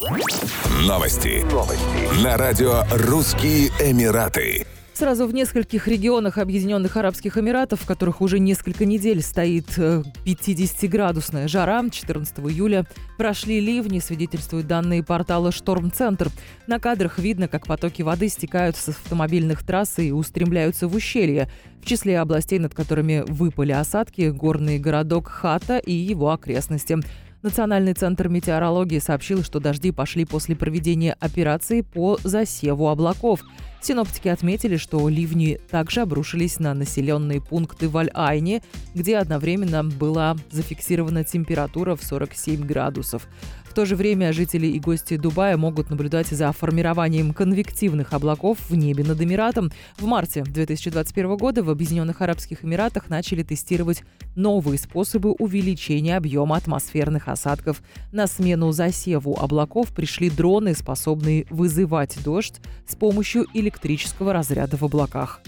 Новости. Новости. На радио «Русские Эмираты». Сразу в нескольких регионах Объединенных Арабских Эмиратов, в которых уже несколько недель стоит 50-градусная э, жара, 14 июля прошли ливни, свидетельствуют данные портала «Штормцентр». На кадрах видно, как потоки воды стекают с автомобильных трасс и устремляются в ущелье. В числе областей, над которыми выпали осадки, горный городок Хата и его окрестности. Национальный центр метеорологии сообщил, что дожди пошли после проведения операции по засеву облаков. Синоптики отметили, что ливни также обрушились на населенные пункты в Аль-Айне, где одновременно была зафиксирована температура в 47 градусов. В то же время жители и гости Дубая могут наблюдать за формированием конвективных облаков в небе над Эмиратом. В марте 2021 года в Объединенных Арабских Эмиратах начали тестировать новые способы увеличения объема атмосферных осадков. На смену засеву облаков пришли дроны, способные вызывать дождь с помощью электрического разряда в облаках.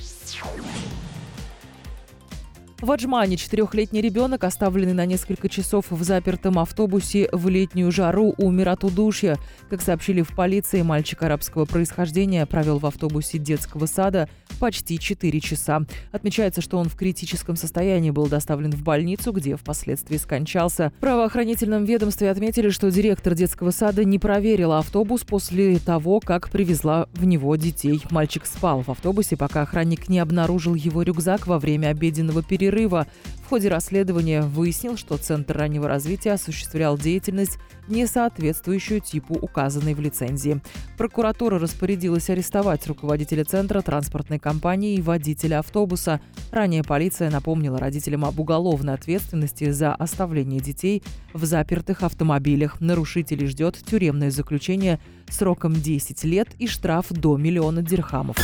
В Аджмане четырехлетний ребенок, оставленный на несколько часов в запертом автобусе в летнюю жару, умер от удушья. Как сообщили в полиции, мальчик арабского происхождения провел в автобусе детского сада почти 4 часа. Отмечается, что он в критическом состоянии был доставлен в больницу, где впоследствии скончался. В правоохранительном ведомстве отметили, что директор детского сада не проверила автобус после того, как привезла в него детей. Мальчик спал в автобусе, пока охранник не обнаружил его рюкзак во время обеденного перерыва ходе расследования выяснил, что Центр раннего развития осуществлял деятельность, не соответствующую типу указанной в лицензии. Прокуратура распорядилась арестовать руководителя Центра транспортной компании и водителя автобуса. Ранее полиция напомнила родителям об уголовной ответственности за оставление детей в запертых автомобилях. Нарушителей ждет тюремное заключение сроком 10 лет и штраф до миллиона дирхамов.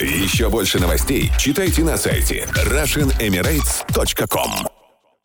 Еще больше новостей читайте на сайте RussianEmirates.com